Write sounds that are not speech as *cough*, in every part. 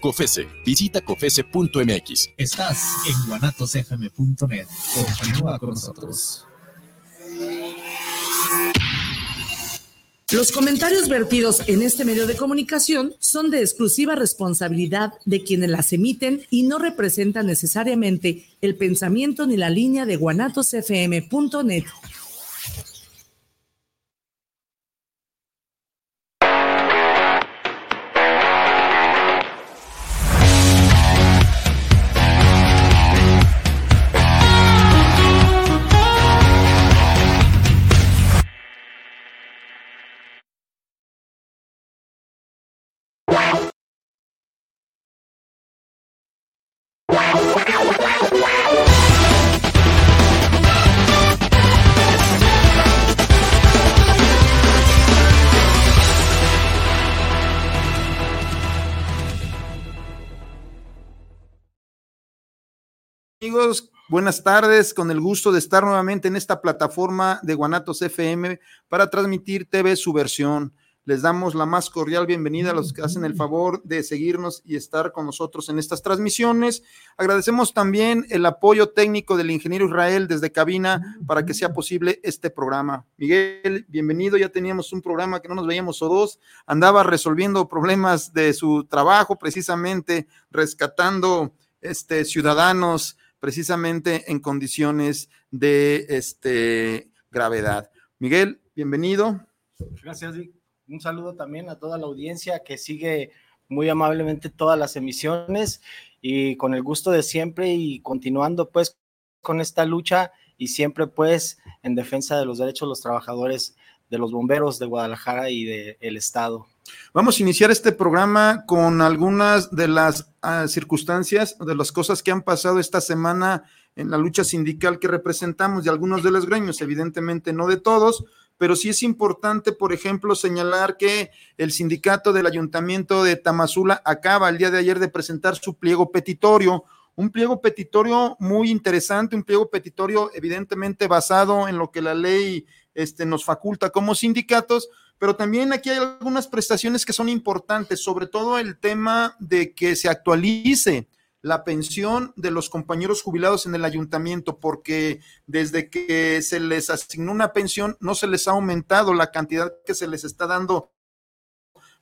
COFESE. Visita COFESE.mx. Estás en guanatosfm.net. Continúa con nosotros. Los comentarios vertidos en este medio de comunicación son de exclusiva responsabilidad de quienes las emiten y no representan necesariamente el pensamiento ni la línea de guanatosfm.net. Amigos, buenas tardes, con el gusto de estar nuevamente en esta plataforma de Guanatos FM para transmitir TV su versión. Les damos la más cordial bienvenida a los que hacen el favor de seguirnos y estar con nosotros en estas transmisiones. Agradecemos también el apoyo técnico del ingeniero Israel desde cabina para que sea posible este programa. Miguel, bienvenido. Ya teníamos un programa que no nos veíamos o dos. Andaba resolviendo problemas de su trabajo, precisamente rescatando este, ciudadanos precisamente en condiciones de este, gravedad. Miguel, bienvenido. Gracias, Un saludo también a toda la audiencia que sigue muy amablemente todas las emisiones y con el gusto de siempre y continuando pues con esta lucha y siempre pues en defensa de los derechos de los trabajadores de los bomberos de Guadalajara y del Estado. Vamos a iniciar este programa con algunas de las uh, circunstancias, de las cosas que han pasado esta semana en la lucha sindical que representamos de algunos de los gremios, evidentemente no de todos, pero sí es importante, por ejemplo, señalar que el sindicato del ayuntamiento de Tamazula acaba el día de ayer de presentar su pliego petitorio, un pliego petitorio muy interesante, un pliego petitorio evidentemente basado en lo que la ley este, nos faculta como sindicatos, pero también aquí hay algunas prestaciones que son importantes, sobre todo el tema de que se actualice la pensión de los compañeros jubilados en el ayuntamiento, porque desde que se les asignó una pensión no se les ha aumentado la cantidad que se les está dando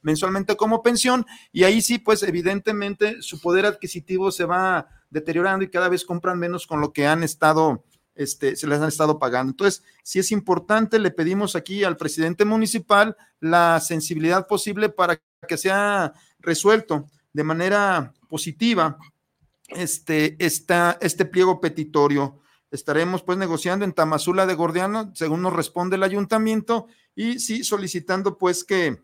mensualmente como pensión y ahí sí, pues evidentemente su poder adquisitivo se va deteriorando y cada vez compran menos con lo que han estado este, se les han estado pagando. Entonces, si es importante, le pedimos aquí al presidente municipal la sensibilidad posible para que sea resuelto de manera positiva este, esta, este pliego petitorio. Estaremos pues negociando en Tamazula de Gordiano, según nos responde el ayuntamiento, y sí solicitando pues que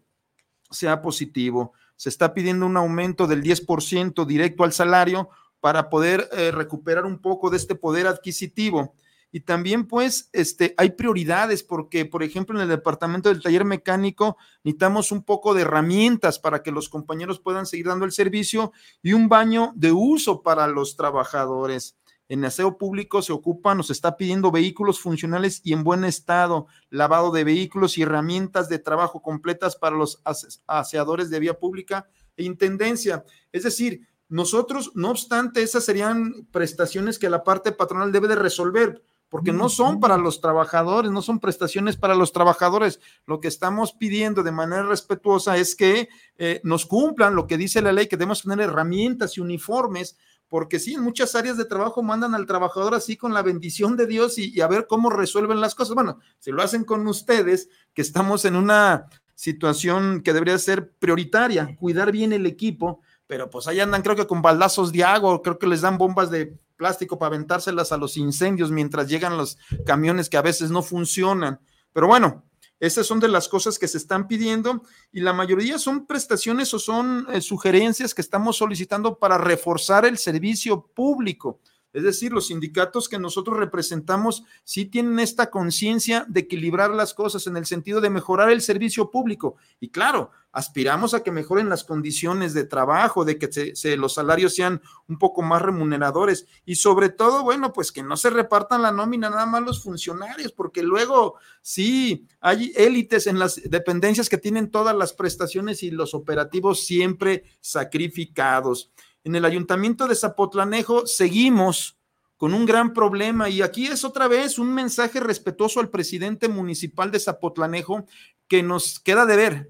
sea positivo. Se está pidiendo un aumento del 10% directo al salario para poder eh, recuperar un poco de este poder adquisitivo. Y también, pues, este, hay prioridades porque, por ejemplo, en el departamento del taller mecánico necesitamos un poco de herramientas para que los compañeros puedan seguir dando el servicio y un baño de uso para los trabajadores. En aseo público se ocupa, nos está pidiendo vehículos funcionales y en buen estado, lavado de vehículos y herramientas de trabajo completas para los aseadores de vía pública e intendencia. Es decir, nosotros, no obstante, esas serían prestaciones que la parte patronal debe de resolver porque no son para los trabajadores, no son prestaciones para los trabajadores. Lo que estamos pidiendo de manera respetuosa es que eh, nos cumplan lo que dice la ley, que debemos tener herramientas y uniformes, porque sí, en muchas áreas de trabajo mandan al trabajador así con la bendición de Dios y, y a ver cómo resuelven las cosas. Bueno, si lo hacen con ustedes, que estamos en una situación que debería ser prioritaria, cuidar bien el equipo, pero pues ahí andan creo que con baldazos de agua, creo que les dan bombas de plástico para aventárselas a los incendios mientras llegan los camiones que a veces no funcionan. Pero bueno, esas son de las cosas que se están pidiendo y la mayoría son prestaciones o son eh, sugerencias que estamos solicitando para reforzar el servicio público. Es decir, los sindicatos que nosotros representamos sí tienen esta conciencia de equilibrar las cosas en el sentido de mejorar el servicio público. Y claro, aspiramos a que mejoren las condiciones de trabajo, de que los salarios sean un poco más remuneradores y sobre todo, bueno, pues que no se repartan la nómina nada más los funcionarios, porque luego sí hay élites en las dependencias que tienen todas las prestaciones y los operativos siempre sacrificados en el ayuntamiento de Zapotlanejo seguimos con un gran problema y aquí es otra vez un mensaje respetuoso al presidente municipal de Zapotlanejo que nos queda de ver.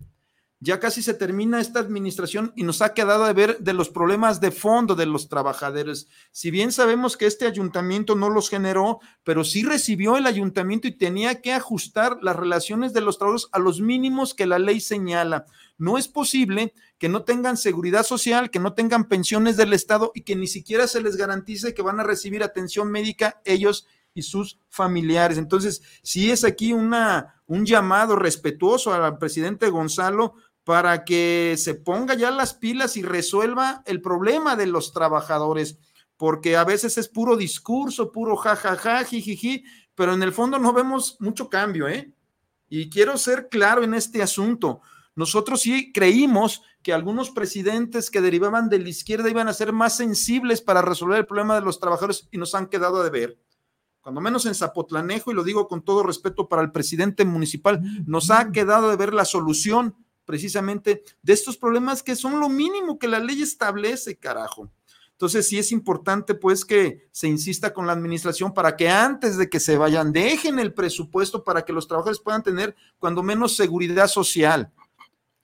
Ya casi se termina esta administración y nos ha quedado de ver de los problemas de fondo de los trabajadores. Si bien sabemos que este ayuntamiento no los generó, pero sí recibió el ayuntamiento y tenía que ajustar las relaciones de los trabajadores a los mínimos que la ley señala. No es posible que no tengan seguridad social, que no tengan pensiones del Estado y que ni siquiera se les garantice que van a recibir atención médica ellos y sus familiares. Entonces, sí es aquí una, un llamado respetuoso al presidente Gonzalo para que se ponga ya las pilas y resuelva el problema de los trabajadores, porque a veces es puro discurso, puro jajaja, jijiji, pero en el fondo no vemos mucho cambio, ¿eh? Y quiero ser claro en este asunto. Nosotros sí creímos que algunos presidentes que derivaban de la izquierda iban a ser más sensibles para resolver el problema de los trabajadores y nos han quedado de ver. Cuando menos en Zapotlanejo, y lo digo con todo respeto para el presidente municipal, nos ha quedado de ver la solución precisamente de estos problemas que son lo mínimo que la ley establece, carajo. Entonces sí es importante pues que se insista con la administración para que antes de que se vayan dejen el presupuesto para que los trabajadores puedan tener cuando menos seguridad social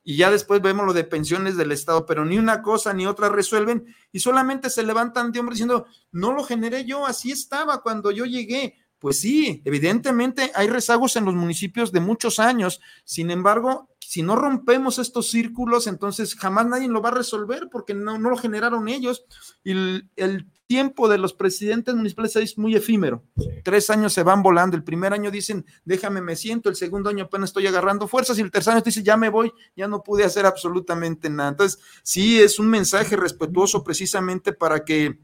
y ya después vemos lo de pensiones del Estado, pero ni una cosa ni otra resuelven y solamente se levantan de hombres diciendo, no lo generé yo, así estaba cuando yo llegué. Pues sí, evidentemente hay rezagos en los municipios de muchos años, sin embargo, si no rompemos estos círculos, entonces jamás nadie lo va a resolver porque no, no lo generaron ellos. Y el, el tiempo de los presidentes municipales es muy efímero. Tres años se van volando. El primer año dicen, déjame, me siento. El segundo año apenas estoy agarrando fuerzas. Y el tercer año dice, ya me voy, ya no pude hacer absolutamente nada. Entonces, sí es un mensaje respetuoso precisamente para que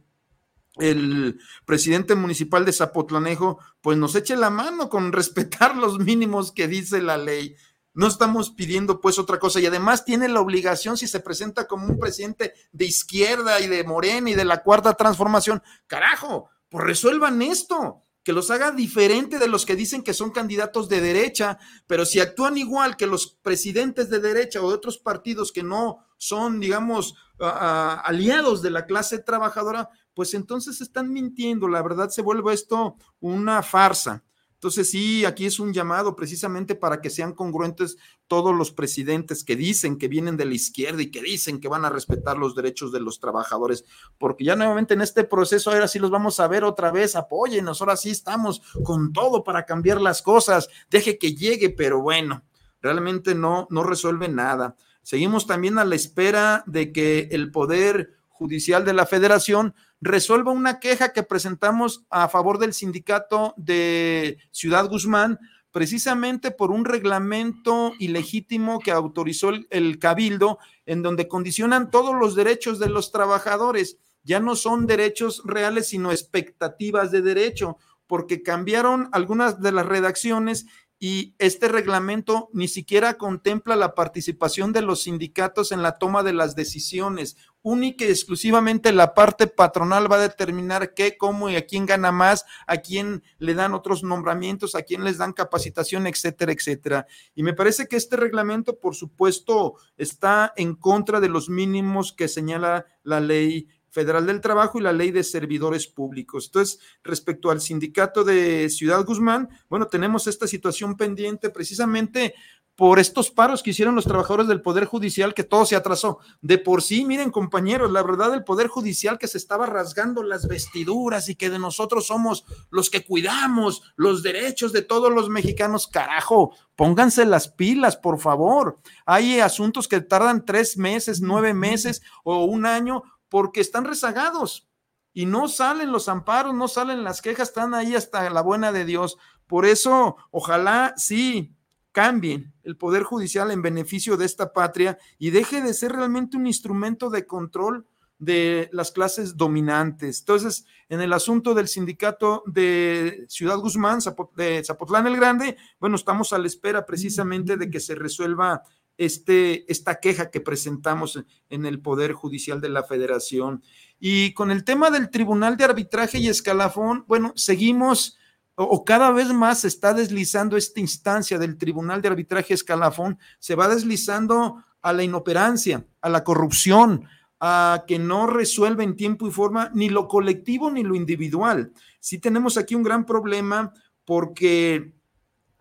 el presidente municipal de Zapotlanejo, pues nos eche la mano con *laughs* respetar los mínimos que dice la ley. No estamos pidiendo pues otra cosa y además tiene la obligación si se presenta como un presidente de izquierda y de Morena y de la cuarta transformación, carajo, pues resuelvan esto, que los haga diferente de los que dicen que son candidatos de derecha, pero si actúan igual que los presidentes de derecha o de otros partidos que no son, digamos, aliados de la clase trabajadora, pues entonces están mintiendo, la verdad se vuelve esto una farsa. Entonces, sí, aquí es un llamado precisamente para que sean congruentes todos los presidentes que dicen que vienen de la izquierda y que dicen que van a respetar los derechos de los trabajadores, porque ya nuevamente en este proceso ahora sí los vamos a ver otra vez, apóyenos, ahora sí estamos con todo para cambiar las cosas, deje que llegue, pero bueno, realmente no, no resuelve nada. Seguimos también a la espera de que el Poder Judicial de la Federación resuelva una queja que presentamos a favor del sindicato de Ciudad Guzmán, precisamente por un reglamento ilegítimo que autorizó el, Cabildo, en donde condicionan todos los derechos de los trabajadores. Ya no son derechos reales, sino expectativas de derecho, porque cambiaron algunas de las redacciones y este reglamento ni siquiera contempla la participación de los sindicatos en la toma de las decisiones. Única y exclusivamente la parte patronal va a determinar qué, cómo y a quién gana más, a quién le dan otros nombramientos, a quién les dan capacitación, etcétera, etcétera. Y me parece que este reglamento, por supuesto, está en contra de los mínimos que señala la ley Federal del Trabajo y la Ley de Servidores Públicos. Entonces, respecto al sindicato de Ciudad Guzmán, bueno, tenemos esta situación pendiente precisamente por estos paros que hicieron los trabajadores del Poder Judicial, que todo se atrasó. De por sí, miren compañeros, la verdad el Poder Judicial que se estaba rasgando las vestiduras y que de nosotros somos los que cuidamos los derechos de todos los mexicanos, carajo, pónganse las pilas, por favor. Hay asuntos que tardan tres meses, nueve meses o un año porque están rezagados y no salen los amparos, no salen las quejas, están ahí hasta la buena de Dios. Por eso, ojalá sí cambien el Poder Judicial en beneficio de esta patria y deje de ser realmente un instrumento de control de las clases dominantes. Entonces, en el asunto del sindicato de Ciudad Guzmán, de Zapotlán el Grande, bueno, estamos a la espera precisamente de que se resuelva este, esta queja que presentamos en el Poder Judicial de la Federación. Y con el tema del Tribunal de Arbitraje y Escalafón, bueno, seguimos o, cada vez más se está deslizando esta instancia del Tribunal de Arbitraje Escalafón, se va deslizando a la inoperancia, a la corrupción, a que no resuelve en tiempo y forma ni lo colectivo ni lo individual. Sí tenemos aquí un gran problema porque,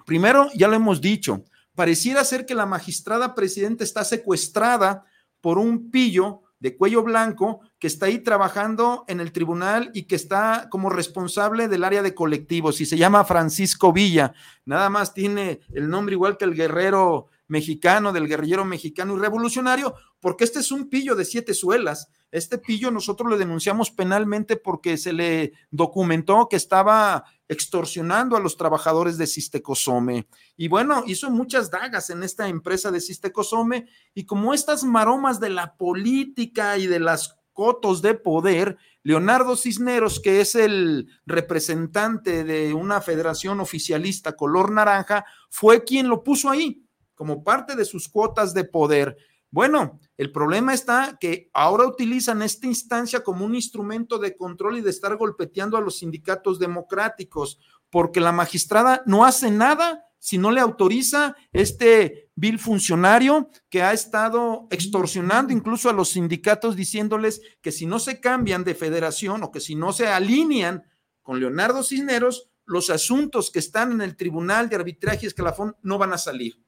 primero, ya lo hemos dicho, pareciera ser que la magistrada presidenta está secuestrada por un pillo de cuello blanco que está ahí trabajando en el tribunal y que está como responsable del área de colectivos y se llama Francisco Villa. Nada más tiene el nombre igual que el guerrero mexicano, del guerrillero mexicano y revolucionario, porque este es un pillo de siete suelas. Este pillo nosotros le denunciamos penalmente porque se le documentó que estaba extorsionando a los trabajadores de Sistecosome. Y bueno, hizo muchas dagas en esta empresa de Sistecosome y como estas maromas de la política y de las cotos de poder, Leonardo Cisneros, que es el representante de una federación oficialista color naranja, fue quien lo puso ahí como parte de sus cuotas de poder. Bueno, el problema está que ahora utilizan esta instancia como un instrumento de control y de estar golpeteando a los sindicatos democráticos, porque la magistrada no hace nada si no le autoriza este vil funcionario que ha estado extorsionando incluso a los sindicatos diciéndoles que si no se cambian de federación o que si no se alinean con Leonardo Cisneros, los asuntos que están en el Tribunal de Arbitraje y Escalafón no van a salir.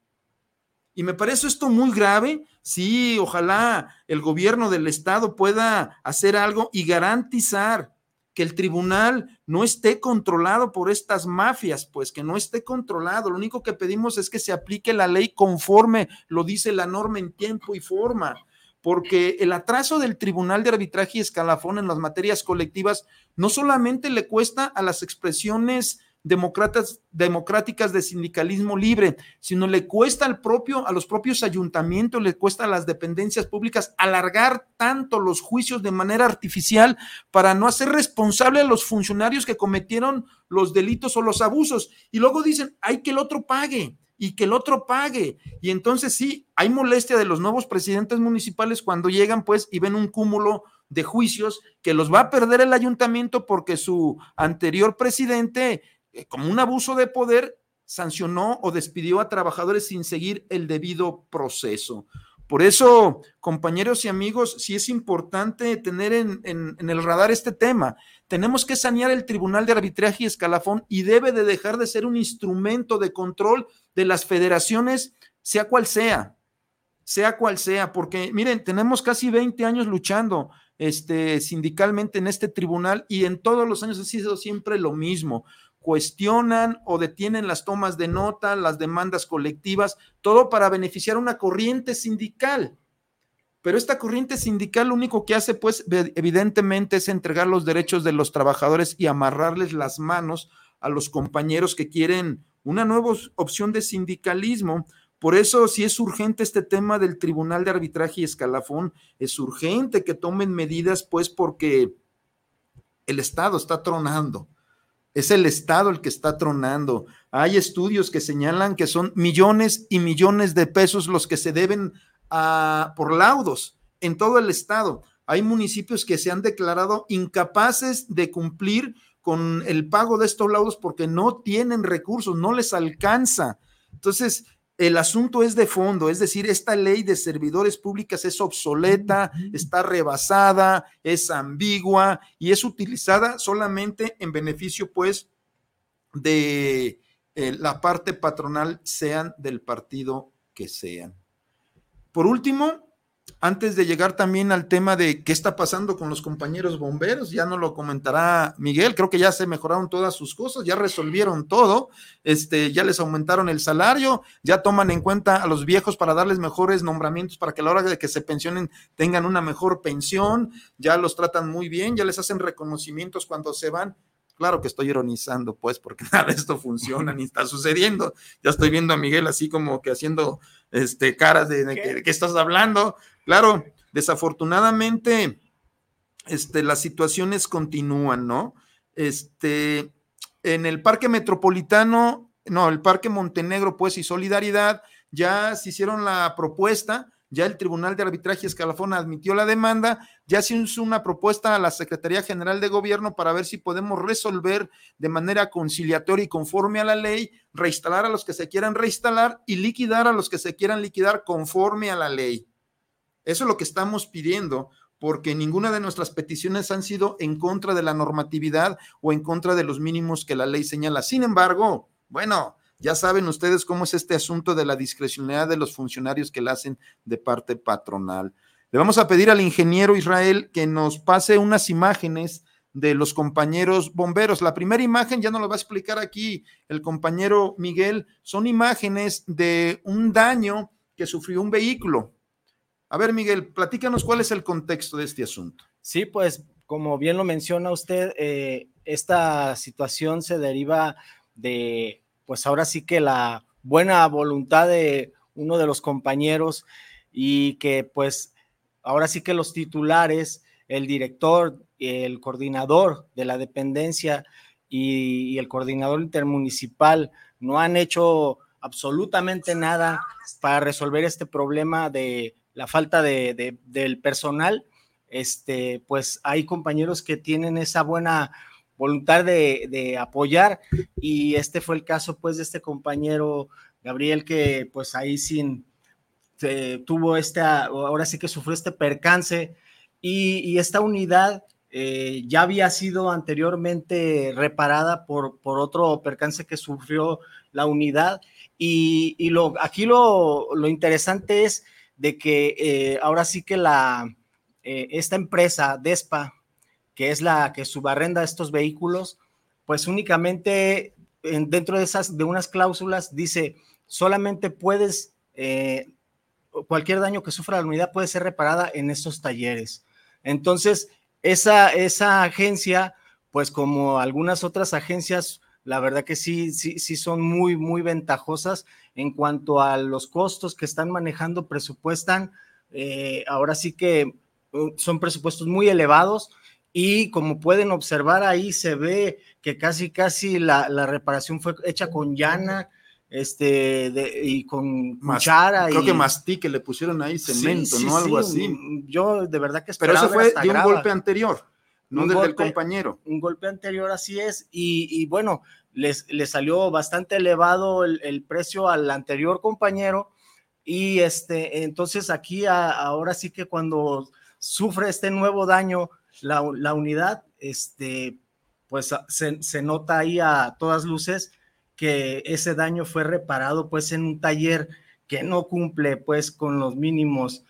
Y me parece esto muy grave. Sí, ojalá el gobierno del estado pueda hacer algo y garantizar que el tribunal no esté controlado por estas mafias, pues que no esté controlado. Lo único que pedimos es que se aplique la ley conforme lo dice la norma en tiempo y forma, porque el atraso del Tribunal de Arbitraje y Escalafón en las materias colectivas no solamente le cuesta a las expresiones demócratas, democráticas de sindicalismo libre, sino le cuesta al propio, a los propios ayuntamientos, le cuesta a las dependencias públicas alargar tanto los juicios de manera artificial para no hacer responsable a los funcionarios que cometieron los delitos o los abusos. Y luego dicen, hay que el otro pague y que el otro pague. Y entonces sí, hay molestia de los nuevos presidentes municipales cuando llegan pues y ven un cúmulo de juicios que los va a perder el ayuntamiento porque su anterior presidente como un abuso de poder, sancionó o despidió a trabajadores sin seguir el debido proceso. Por eso, compañeros y amigos, sí es importante tener en, en, el radar este tema. Tenemos que sanear el Tribunal de Arbitraje y Escalafón y debe de dejar de ser un instrumento de control de las federaciones, sea cual sea, sea cual sea, porque miren, tenemos casi 20 años luchando este, sindicalmente en este tribunal y en todos los años ha sido siempre lo mismo cuestionan o detienen las tomas de nota, las demandas colectivas, todo para beneficiar una corriente sindical. Pero esta corriente sindical lo único que hace, pues, evidentemente es entregar los derechos de los trabajadores y amarrarles las manos a los compañeros que quieren una nueva opción de sindicalismo. Por eso, si es urgente este tema del Tribunal de Arbitraje y Escalafón, es urgente que tomen medidas, pues, porque el Estado está tronando es el Estado el que está tronando. Hay estudios que señalan que son millones y millones de pesos los que se deben a, por laudos en todo el Estado. Hay municipios que se han declarado incapaces de cumplir con el pago de estos laudos porque no tienen recursos, no les alcanza. Entonces, el asunto es de fondo, es decir, esta ley de servidores públicas es obsoleta, está rebasada, es ambigua y es utilizada solamente en beneficio, pues, de eh, la parte patronal, sean del partido que sean. Por último, antes de llegar también al tema de qué está pasando con los compañeros bomberos, ya no lo comentará Miguel, creo que ya se mejoraron todas sus cosas, ya resolvieron todo, este, ya les aumentaron el salario, ya toman en cuenta a los viejos para darles mejores nombramientos para que a la hora de que se pensionen tengan una mejor pensión, ya los tratan muy bien, ya les hacen reconocimientos cuando se van. Claro que estoy ironizando, pues, porque *laughs* nada de esto funciona ni está sucediendo. Ya estoy viendo a Miguel así como que haciendo este, caras de, que, estás hablando. Claro, desafortunadamente, este, las situaciones continúan, ¿no? Este, en el Parque Metropolitano, no, el Parque Montenegro, pues, y Solidaridad, ya se hicieron la propuesta, ya el Tribunal de Arbitraje Escalafón admitió la demanda, ya se hizo una propuesta a la Secretaría General de Gobierno para ver si podemos resolver de manera conciliatoria y conforme a la ley, reinstalar a los que se quieran reinstalar y liquidar a los que se quieran liquidar conforme a la ley. Eso es lo que estamos pidiendo, porque ninguna de nuestras peticiones han sido en contra de la normatividad o en contra de los mínimos que la ley señala. Sin embargo, bueno, ya saben ustedes cómo es este asunto de la discrecionalidad de los funcionarios que la hacen de parte patronal. Le vamos a pedir al ingeniero Israel que nos pase unas imágenes de los compañeros bomberos. La primera imagen ya nos lo va a explicar aquí el compañero Miguel. Son imágenes de un daño que sufrió un vehículo. A ver, Miguel, platícanos cuál es el contexto de este asunto. Sí, pues como bien lo menciona usted, eh, esta situación se deriva de pues ahora sí que la buena voluntad de uno de los compañeros y que pues ahora sí que los titulares, el director, el coordinador de la dependencia y, el coordinador intermunicipal no han hecho absolutamente nada para resolver este problema de la falta de, del personal. Este, pues hay compañeros que tienen esa buena voluntad de, apoyar y este fue el caso pues de este compañero Gabriel que pues ahí sin tuvo este, ahora sí que sufrió este percance y, esta unidad eh, ya había sido anteriormente reparada por, por otro percance que sufrió la unidad y, lo, aquí lo, lo, interesante es de que eh, ahora sí que la, eh, esta empresa, DESPA, que es la que subarrenda estos vehículos, pues únicamente dentro de esas, de unas cláusulas dice, solamente puedes, cualquier daño que sufra la unidad puede ser reparada en estos talleres. Entonces, esa, esa agencia, pues como algunas otras agencias, la verdad que sí, sí, sí son muy, muy ventajosas en cuanto a los costos que están manejando, presupuestan, eh, ahora sí que uh, son presupuestos muy elevados y como pueden observar ahí se ve que casi casi la, reparación fue hecha con llana este y con cuchara creo que mastique le pusieron ahí cemento no algo así. yo de verdad que pero eso fue de un golpe anterior no desde el compañero. un golpe anterior así es y, bueno les, salió bastante elevado el, precio al anterior compañero y este entonces aquí ahora sí que cuando sufre este nuevo daño la, unidad, este, pues se, nota ahí a todas luces que ese daño fue reparado pues en un taller que no cumple pues con los mínimos,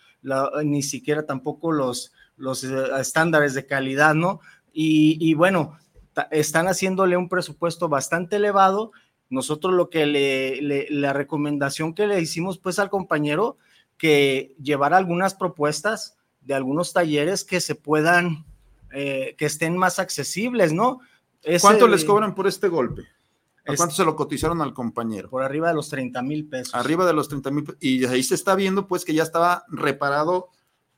ni siquiera tampoco los, los eh, estándares de calidad, ¿no? Y, bueno, están haciéndole un presupuesto bastante elevado. Nosotros lo que le, la recomendación que le hicimos pues al compañero que llevara algunas propuestas de algunos talleres que se puedan eh, que estén más accesibles, ¿no? ¿Cuánto les cobran por este golpe? ¿A cuánto se lo cotizaron al compañero? Por arriba de los 30 mil pesos. Arriba de los 30 mil Y ahí se está viendo pues que ya estaba reparado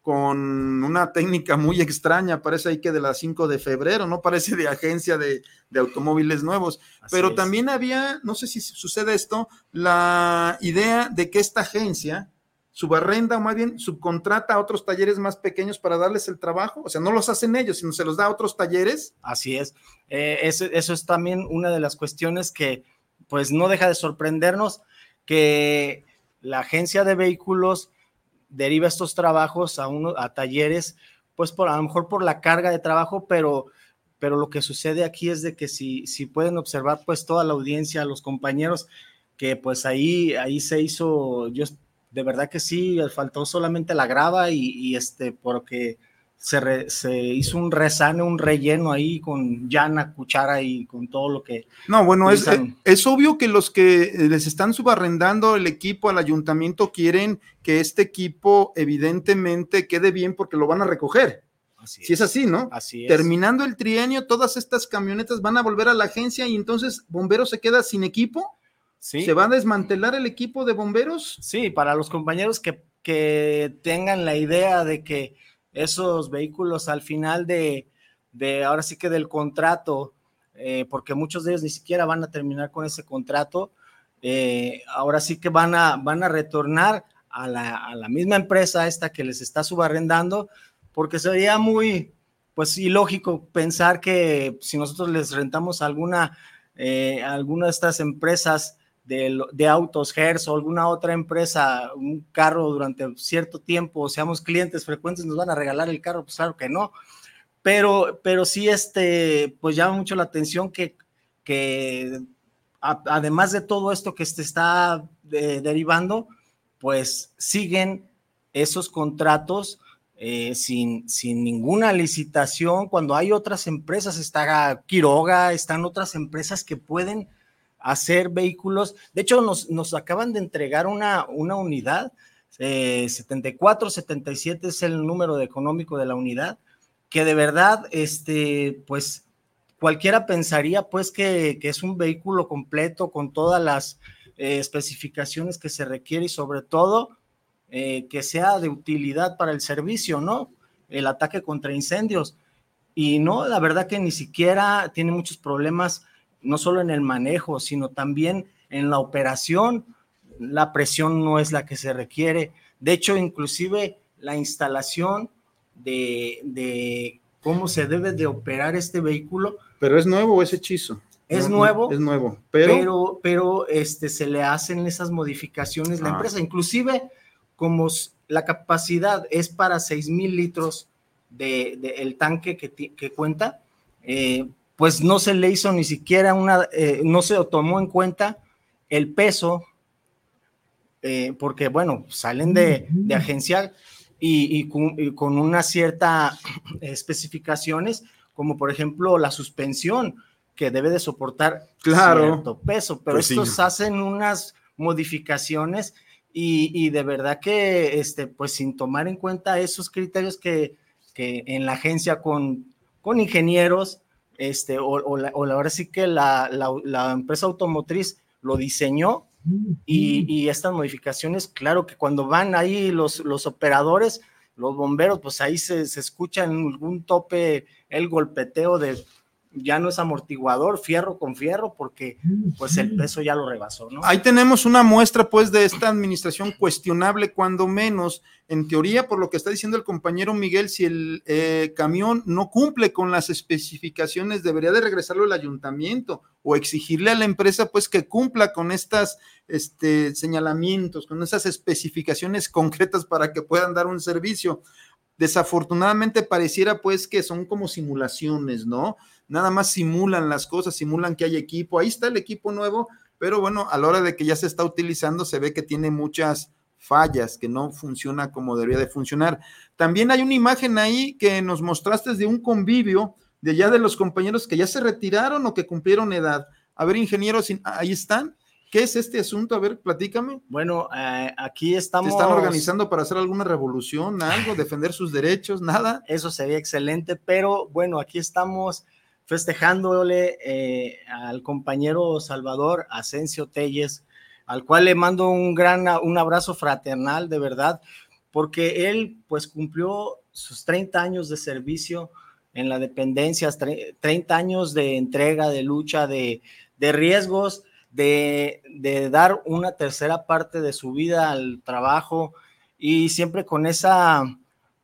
con una técnica muy extraña, parece ahí que de la 5 de febrero, no parece de agencia de, automóviles nuevos, pero también había, no sé si sucede esto, la idea de que esta agencia subarrenda o más bien subcontrata a otros talleres más pequeños para darles el trabajo, o sea, no los hacen ellos, sino se los da a otros talleres. Así es, eh, eso, es también una de las cuestiones que pues no deja de sorprendernos que la agencia de vehículos deriva estos trabajos a, uno, a talleres, pues por, a lo mejor por la carga de trabajo, pero, pero lo que sucede aquí es de que si, si pueden observar pues toda la audiencia, los compañeros, que pues ahí, ahí se hizo, yo de verdad que sí, faltó solamente la grava y, este, porque se, se, hizo un resane, un relleno ahí con llana, cuchara y con todo lo que... No, bueno, es, es, obvio que los que les están subarrendando el equipo al ayuntamiento quieren que este equipo evidentemente quede bien porque lo van a recoger. Así si es. así, ¿no? Así es. Terminando el trienio, todas estas camionetas van a volver a la agencia y entonces Bomberos se queda sin equipo. ¿Se va a desmantelar el equipo de bomberos? Sí, para los compañeros que, que tengan la idea de que esos vehículos al final de, de ahora sí que del contrato, eh, porque muchos de ellos ni siquiera van a terminar con ese contrato, eh, ahora sí que van a, van a retornar a la, a la, misma empresa esta que les está subarrendando, porque sería muy, pues ilógico pensar que si nosotros les rentamos alguna, eh, alguna de estas empresas de, de, autos, Hertz o alguna otra empresa, un carro durante cierto tiempo, seamos clientes frecuentes, nos van a regalar el carro, pues claro que no. Pero, pero sí, este, pues llama mucho la atención que, que además de todo esto que se está de, derivando, pues siguen esos contratos eh, sin, sin ninguna licitación, cuando hay otras empresas, está Quiroga, están otras empresas que pueden hacer vehículos. De hecho, nos, nos acaban de entregar una, una unidad, eh, 74, 77 es el número de económico de la unidad, que de verdad, este, pues cualquiera pensaría pues que, que es un vehículo completo con todas las eh, especificaciones que se requiere y sobre todo eh, que sea de utilidad para el servicio, ¿no? El ataque contra incendios. Y no, la verdad que ni siquiera tiene muchos problemas, no solo en el manejo, sino también en la operación. La presión no es la que se requiere. De hecho, inclusive la instalación de, de cómo se debe de operar este vehículo. Pero es nuevo ese hechizo. Es no, nuevo. Es nuevo. Pero, pero, pero, este, se le hacen esas modificaciones. La ah. empresa, inclusive, como la capacidad es para 6 mil litros de, de, el tanque que, que cuenta, eh, pues no se le hizo ni siquiera una, eh, no se tomó en cuenta el peso, eh, porque bueno, salen de, de agencia y, y, con, y, con, una cierta *clears throat* especificaciones, como por ejemplo la suspensión, que debe de soportar claro. cierto peso, pero pues estos sí. hacen unas modificaciones y, y, de verdad que, este, pues sin tomar en cuenta esos criterios que, que en la agencia con, con ingenieros, este, o, la, o la, ahora sí que la, la, la, empresa automotriz lo diseñó y, y, estas modificaciones, claro que cuando van ahí los, los operadores, los bomberos, pues ahí se, se escucha en algún tope el golpeteo de ya no es amortiguador, fierro con fierro, porque pues el peso ya lo rebasó, ¿no? Ahí tenemos una muestra pues de esta administración cuestionable, cuando menos, en teoría, por lo que está diciendo el compañero Miguel, si el eh, camión no cumple con las especificaciones, debería de regresarlo al ayuntamiento o exigirle a la empresa pues que cumpla con estas este, señalamientos, con esas especificaciones *laughs* concretas para que puedan dar un servicio. Desafortunadamente pareciera pues que son como simulaciones, ¿no? Nada más simulan las cosas, simulan que hay equipo, ahí está el equipo nuevo, pero bueno, a la hora de que ya se está utilizando se ve que tiene muchas fallas, que no funciona como debería de funcionar. También hay una imagen ahí que nos mostraste de un convivio de ya de los compañeros que ya se retiraron o que cumplieron edad. A ver, ingenieros, ahí están. ¿Qué es este asunto? A ver, platícame. Bueno, eh, aquí estamos. ¿Se están organizando para hacer alguna revolución, algo, defender sus derechos, nada? *laughs* Eso sería excelente, pero bueno, aquí estamos festejándole eh, al compañero Salvador Asensio Telles, al cual le mando un gran un abrazo fraternal, de verdad, porque él pues cumplió sus 30 años de servicio en la dependencia, 30 años de entrega, de lucha, de, de riesgos de, de, dar una tercera parte de su vida al trabajo y siempre con esa,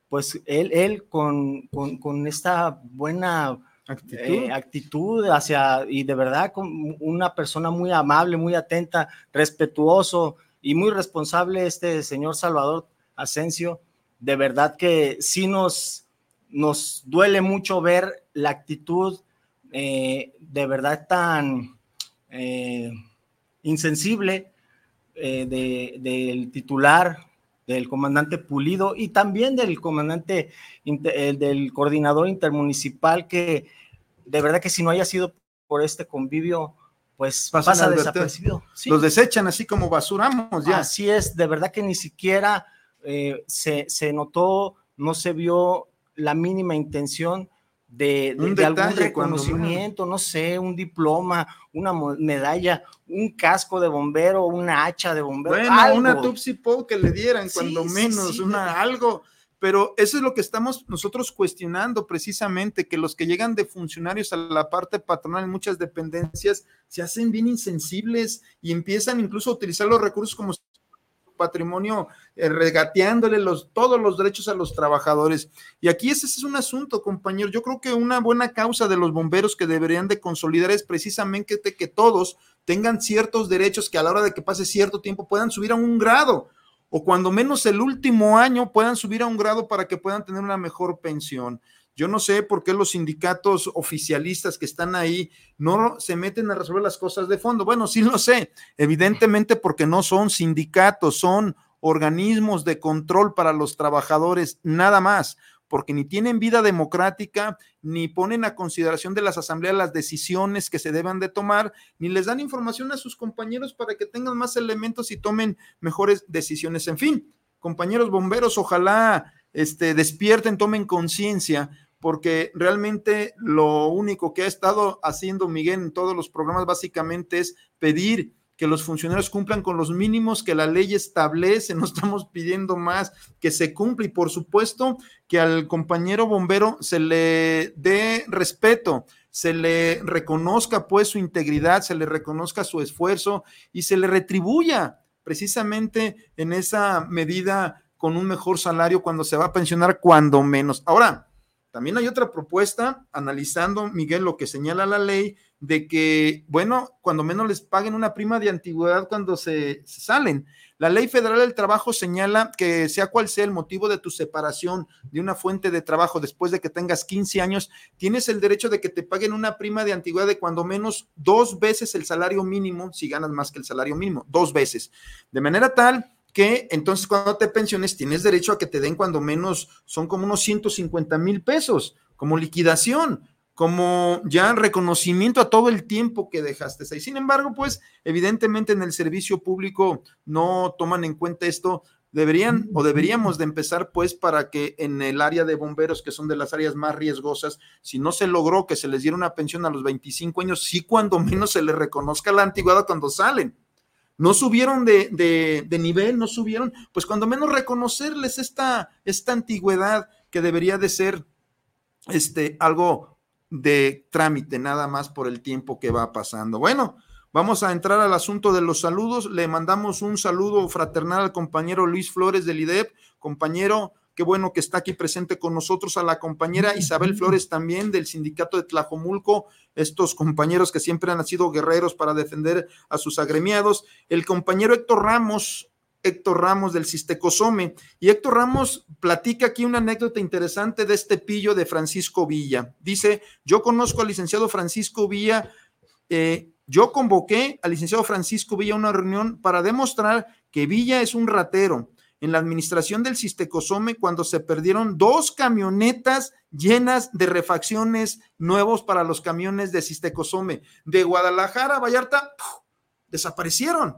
pues él, él con, con, con esta buena actitud. Eh, actitud. hacia, y de verdad, con una persona muy amable, muy atenta, respetuoso y muy responsable este señor Salvador Asensio. De verdad que sí nos, nos duele mucho ver la actitud eh, de verdad tan eh, insensible eh, de, del titular, del comandante Pulido y también del comandante, eh, del coordinador intermunicipal, que de verdad que si no haya sido por este convivio, pues Pasan pasa desapercibido. Sí. Los desechan así como basuramos ya. Así es, de verdad que ni siquiera eh, se, se notó, no se vio la mínima intención de, de, de algún reconocimiento, cuando... no sé, un diploma, una medalla, un casco de bombero, una hacha de bombero. Bueno, algo. una Tupsi que le dieran, cuando sí, menos, sí, sí, una, algo, Pero eso es lo que estamos nosotros cuestionando precisamente, que los que llegan de funcionarios a la parte patronal en muchas dependencias se hacen bien insensibles y empiezan incluso a utilizar los recursos como patrimonio, eh, regateándole los, todos los derechos a los trabajadores. Y aquí ese, es un asunto, compañero. Yo creo que una buena causa de los bomberos que deberían de consolidar es precisamente que, que todos tengan ciertos derechos que a la hora de que pase cierto tiempo puedan subir a un grado o cuando menos el último año puedan subir a un grado para que puedan tener una mejor pensión. Yo no sé por qué los sindicatos oficialistas que están ahí no se meten a resolver las cosas de fondo. Bueno, sí lo sé, evidentemente porque no son sindicatos, son organismos de control para los trabajadores, nada más, porque ni tienen vida democrática, ni ponen a consideración de las asambleas las decisiones que se deben de tomar, ni les dan información a sus compañeros para que tengan más elementos y tomen mejores decisiones. En fin, compañeros bomberos, ojalá este, despierten, tomen conciencia porque realmente lo único que ha estado haciendo Miguel en todos los programas básicamente es pedir que los funcionarios cumplan con los mínimos que la ley establece, *laughs* no estamos pidiendo más, que se cumpla y por supuesto que al compañero bombero se le dé respeto, se le reconozca pues su integridad, se le reconozca su esfuerzo y se le retribuya precisamente en esa medida con un mejor salario cuando se va a pensionar, cuando menos. Ahora, también hay otra propuesta, analizando, Miguel, lo que señala la ley, de que, bueno, cuando menos les paguen una prima de antigüedad cuando se, salen. La ley federal del trabajo señala que sea cual sea el motivo de tu separación de una fuente de trabajo después de que tengas 15 años, tienes el derecho de que te paguen una prima de antigüedad de cuando menos dos veces el salario mínimo, si ganas más que el salario mínimo, dos veces. De manera tal que entonces cuando te pensiones tienes derecho a que te den cuando menos, son como unos 150 mil pesos como liquidación, como ya reconocimiento a todo el tiempo que dejaste ahí. Sin embargo, pues evidentemente en el servicio público no toman en cuenta esto. Deberían o deberíamos de empezar pues para que en el área de bomberos, que son de las áreas más riesgosas, si no se logró que se les diera una pensión a los 25 años, sí cuando menos se les reconozca la antigüedad cuando salen no subieron de, nivel, no subieron, pues cuando menos reconocerles esta, esta antigüedad que debería de ser este, algo de trámite, nada más por el tiempo que va pasando. Bueno, vamos a entrar al asunto de los saludos. Le mandamos un saludo fraternal al compañero Luis Flores del IDEP, compañero Qué bueno que está aquí presente con nosotros a la compañera Isabel Flores también del sindicato de Tlajomulco, estos compañeros que siempre han sido guerreros para defender a sus agremiados. El compañero Héctor Ramos, Héctor Ramos del Sistecosome. Y Héctor Ramos platica aquí una anécdota interesante de este pillo de Francisco Villa. Dice, yo conozco al licenciado Francisco Villa, eh, yo convoqué al licenciado Francisco Villa a una reunión para demostrar que Villa es un ratero, en la administración del Sistecosome cuando se perdieron dos camionetas llenas de refacciones nuevos para los camiones de Sistecosome. De Guadalajara a Vallarta, desaparecieron.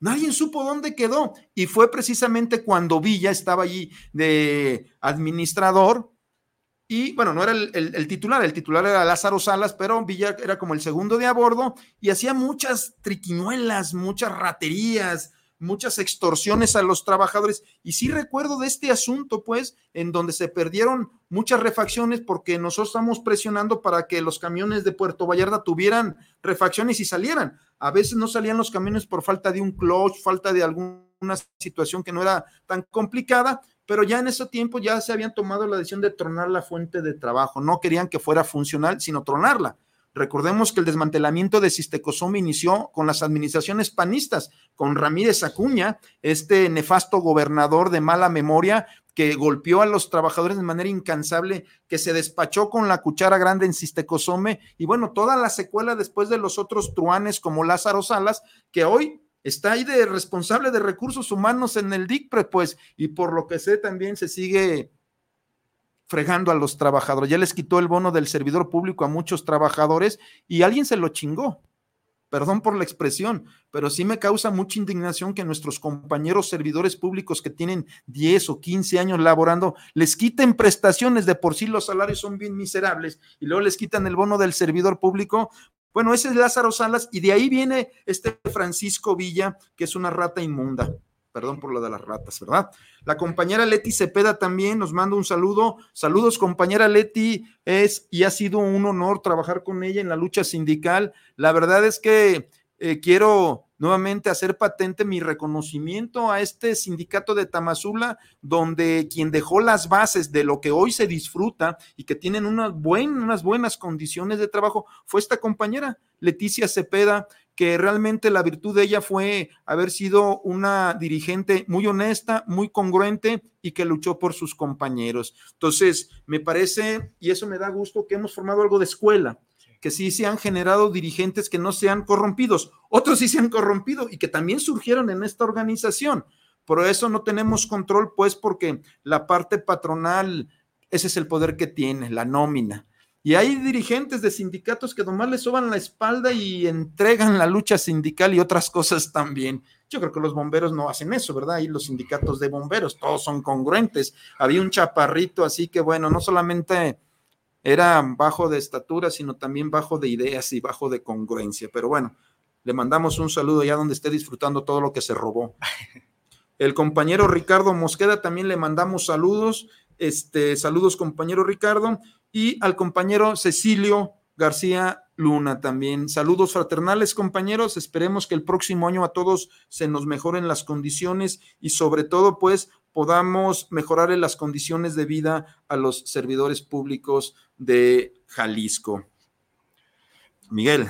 Nadie supo dónde quedó. Y fue precisamente cuando Villa estaba allí de administrador. Y bueno, no era el, el, titular, el titular era Lázaro Salas, pero Villa era como el segundo de a bordo y hacía muchas triquiñuelas, muchas raterías, muchas extorsiones a los trabajadores. Y sí recuerdo de este asunto, pues, en donde se perdieron muchas refacciones porque nosotros estamos presionando para que los camiones de Puerto Vallarta tuvieran refacciones y salieran. A veces no salían los camiones por falta de un clutch, falta de alguna situación que no era tan complicada, pero ya en ese tiempo ya se habían tomado la decisión de tronar la fuente de trabajo. No querían que fuera funcional, sino tronarla. Recordemos que el desmantelamiento de Sistecosome inició con las administraciones panistas, con Ramírez Acuña, este nefasto gobernador de mala memoria que golpeó a los trabajadores de manera incansable, que se despachó con la cuchara grande en Sistecosome y bueno, toda la secuela después de los otros truanes como Lázaro Salas, que hoy está ahí de responsable de recursos humanos en el DICPRE, pues, y por lo que sé también se sigue fregando a los trabajadores. Ya les quitó el bono del servidor público a muchos trabajadores y alguien se lo chingó. Perdón por la expresión, pero sí me causa mucha indignación que nuestros compañeros servidores públicos que tienen 10 o 15 años laborando les quiten prestaciones, de por sí los salarios son bien miserables y luego les quitan el bono del servidor público. Bueno, ese es Lázaro Salas y de ahí viene este Francisco Villa, que es una rata inmunda Perdón por lo de las ratas, ¿verdad? La compañera Leti Cepeda también nos manda un saludo. Saludos, compañera Leti. Es y ha sido un honor trabajar con ella en la lucha sindical. La verdad es que eh, quiero nuevamente hacer patente mi reconocimiento a este sindicato de Tamazula, donde quien dejó las bases de lo que hoy se disfruta y que tienen unas, unas buenas condiciones de trabajo fue esta compañera, Leticia Cepeda, que realmente la virtud de ella fue haber sido una dirigente muy honesta, muy congruente y que luchó por sus compañeros. Entonces, me parece, y eso me da gusto, que hemos formado algo de escuela que sí se han generado dirigentes que no sean corrompidos, otros sí se han corrompido y que también surgieron en esta organización. Por eso no tenemos control, pues, porque la parte patronal, ese es el poder que tiene, la nómina. Y hay dirigentes de sindicatos que nomás le soban la espalda y entregan la lucha sindical y otras cosas también. Yo creo que los bomberos no hacen eso, ¿verdad? Y los sindicatos de bomberos, todos son congruentes. Había un chaparrito así que, bueno, no solamente era bajo de estatura, sino también bajo de ideas y bajo de congruencia. Pero bueno, le mandamos un saludo ya donde esté disfrutando todo lo que se robó. *laughs* El compañero Ricardo Mosqueda también le mandamos saludos. Este, saludos, compañero Ricardo. Y al compañero Cecilio García Luna también. Saludos fraternales, compañeros. Esperemos que el próximo año a todos se nos mejoren las condiciones y sobre todo, pues, podamos mejorar las condiciones de vida a los servidores públicos de Jalisco. Miguel.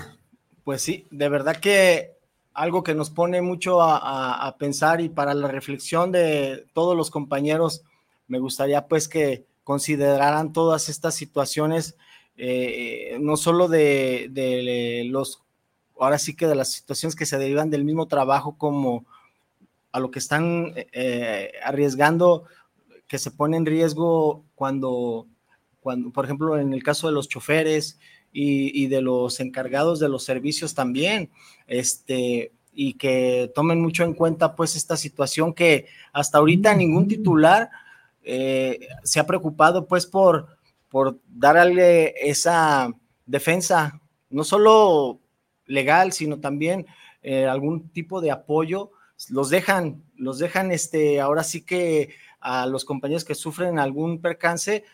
Pues sí, de verdad que algo que nos pone mucho a, pensar y para la reflexión de todos los compañeros, me gustaría pues que consideraran todas estas situaciones, eh, no solo de, de, los, ahora sí que de las situaciones que se derivan del mismo trabajo como a lo que están eh, arriesgando, que se pone en riesgo cuando, cuando, por ejemplo, en el caso de los choferes y, de los encargados de los servicios también, este, y que tomen mucho en cuenta pues esta situación que hasta ahorita ningún titular eh, se ha preocupado pues por, por darle esa defensa, no solo legal, sino también eh, algún tipo de apoyo. Los dejan, los dejan, este, ahora sí que a los compañeros que sufren algún percance,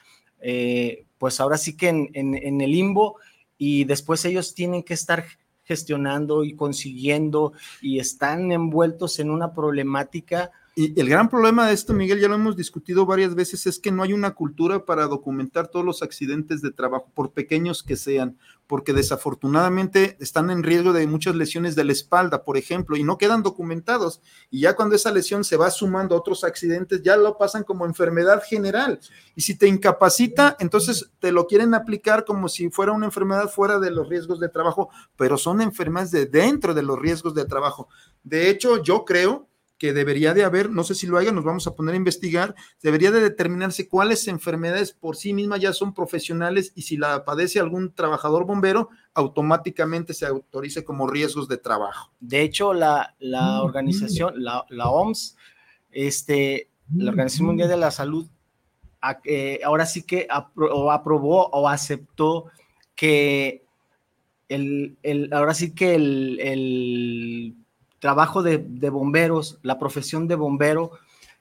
eh, pues ahora sí que en, en, el limbo y después ellos tienen que estar gestionando y consiguiendo y están envueltos en una problemática y el gran problema de esto, Miguel, ya lo hemos discutido varias veces, es que no hay una cultura para documentar todos los accidentes de trabajo, por pequeños que sean, porque desafortunadamente están en riesgo de muchas lesiones de la espalda, por ejemplo, y no quedan documentados. Y ya cuando esa lesión se va sumando a otros accidentes, ya lo pasan como enfermedad general. Y si te incapacita, entonces te lo quieren aplicar como si fuera una enfermedad fuera de los riesgos de trabajo, pero son enfermedades de dentro de los riesgos de trabajo. De hecho, yo creo que debería de haber, no sé si lo haya, nos vamos a poner a investigar, debería de determinarse cuáles enfermedades por sí mismas ya son profesionales y si la padece algún trabajador bombero, automáticamente se autorice como riesgos de trabajo. De hecho, la, la organización, la, la, OMS, este, la Organización Mundial de la Salud, eh, ahora sí que aprobó o aceptó que el, el, ahora sí que el, el trabajo de, bomberos, la profesión de bombero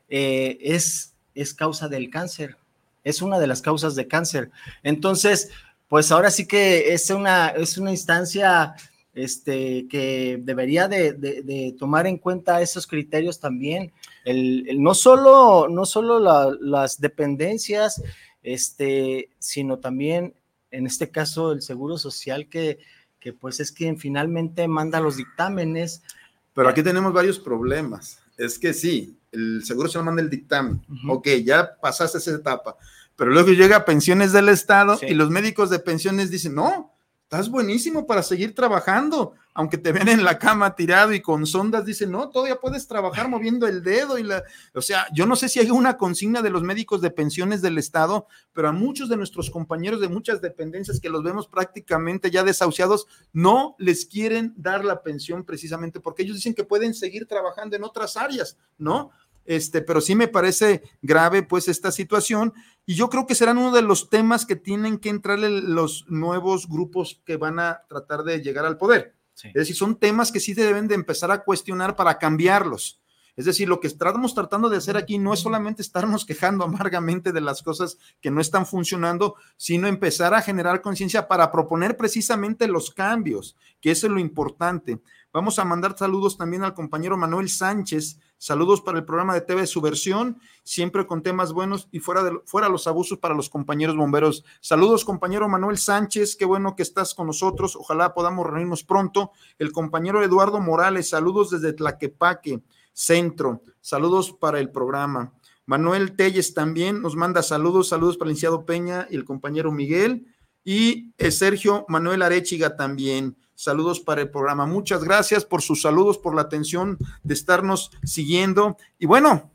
eh, es, es causa del cáncer, es una de las causas de cáncer. Entonces, pues ahora sí que es una, es una instancia este, que debería de, tomar en cuenta esos criterios también. El, no solo, no solo las dependencias, este, sino también, en este caso, el Seguro Social, que, que pues es quien finalmente manda los dictámenes pero aquí tenemos varios problemas. Es que sí, el seguro se lo manda el dictamen. Ok, ya pasaste esa etapa. Pero luego llega a pensiones del Estado y los médicos de pensiones dicen, no, estás buenísimo para seguir trabajando, aunque te ven en la cama tirado y con sondas, dicen, no, todavía puedes trabajar moviendo el dedo y la, o sea, yo no sé si hay una consigna de los médicos de pensiones del Estado, pero a muchos de nuestros compañeros de muchas dependencias que los vemos prácticamente ya desahuciados, no les quieren dar la pensión precisamente porque ellos dicen que pueden seguir trabajando en otras áreas, ¿no? Este, pero sí me parece grave pues esta situación y yo creo que serán uno de los temas que tienen que entrar los nuevos grupos que van a tratar de llegar al poder. Es decir, son temas que sí deben de empezar a cuestionar para cambiarlos. Es decir, lo que estamos tratando de hacer aquí no es solamente estarnos *laughs* quejando amargamente de las cosas que no están funcionando, sino empezar a generar conciencia para proponer precisamente los cambios, que eso es lo importante. Vamos a mandar saludos también al compañero Manuel Sánchez, saludos para el programa de TV Subversión, siempre con temas buenos y fuera, de, fuera los abusos para los compañeros bomberos. Saludos, compañero Manuel Sánchez, qué bueno que estás con nosotros, ojalá podamos reunirnos pronto. El compañero Eduardo Morales, saludos desde Tlaquepaque, Centro, saludos para el programa. Manuel Telles también nos manda saludos, saludos para el licenciado Peña y el compañero Miguel. Y eh, Sergio Manuel Arechiga también. Saludos para el programa. Muchas gracias por sus saludos, por la atención de estarnos siguiendo. Y bueno,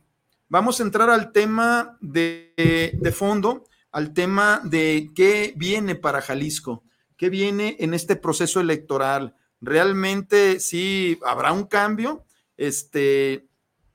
vamos a entrar al tema de, de fondo, al tema de qué viene para Jalisco, qué viene en este proceso electoral. Realmente sí habrá un cambio, este,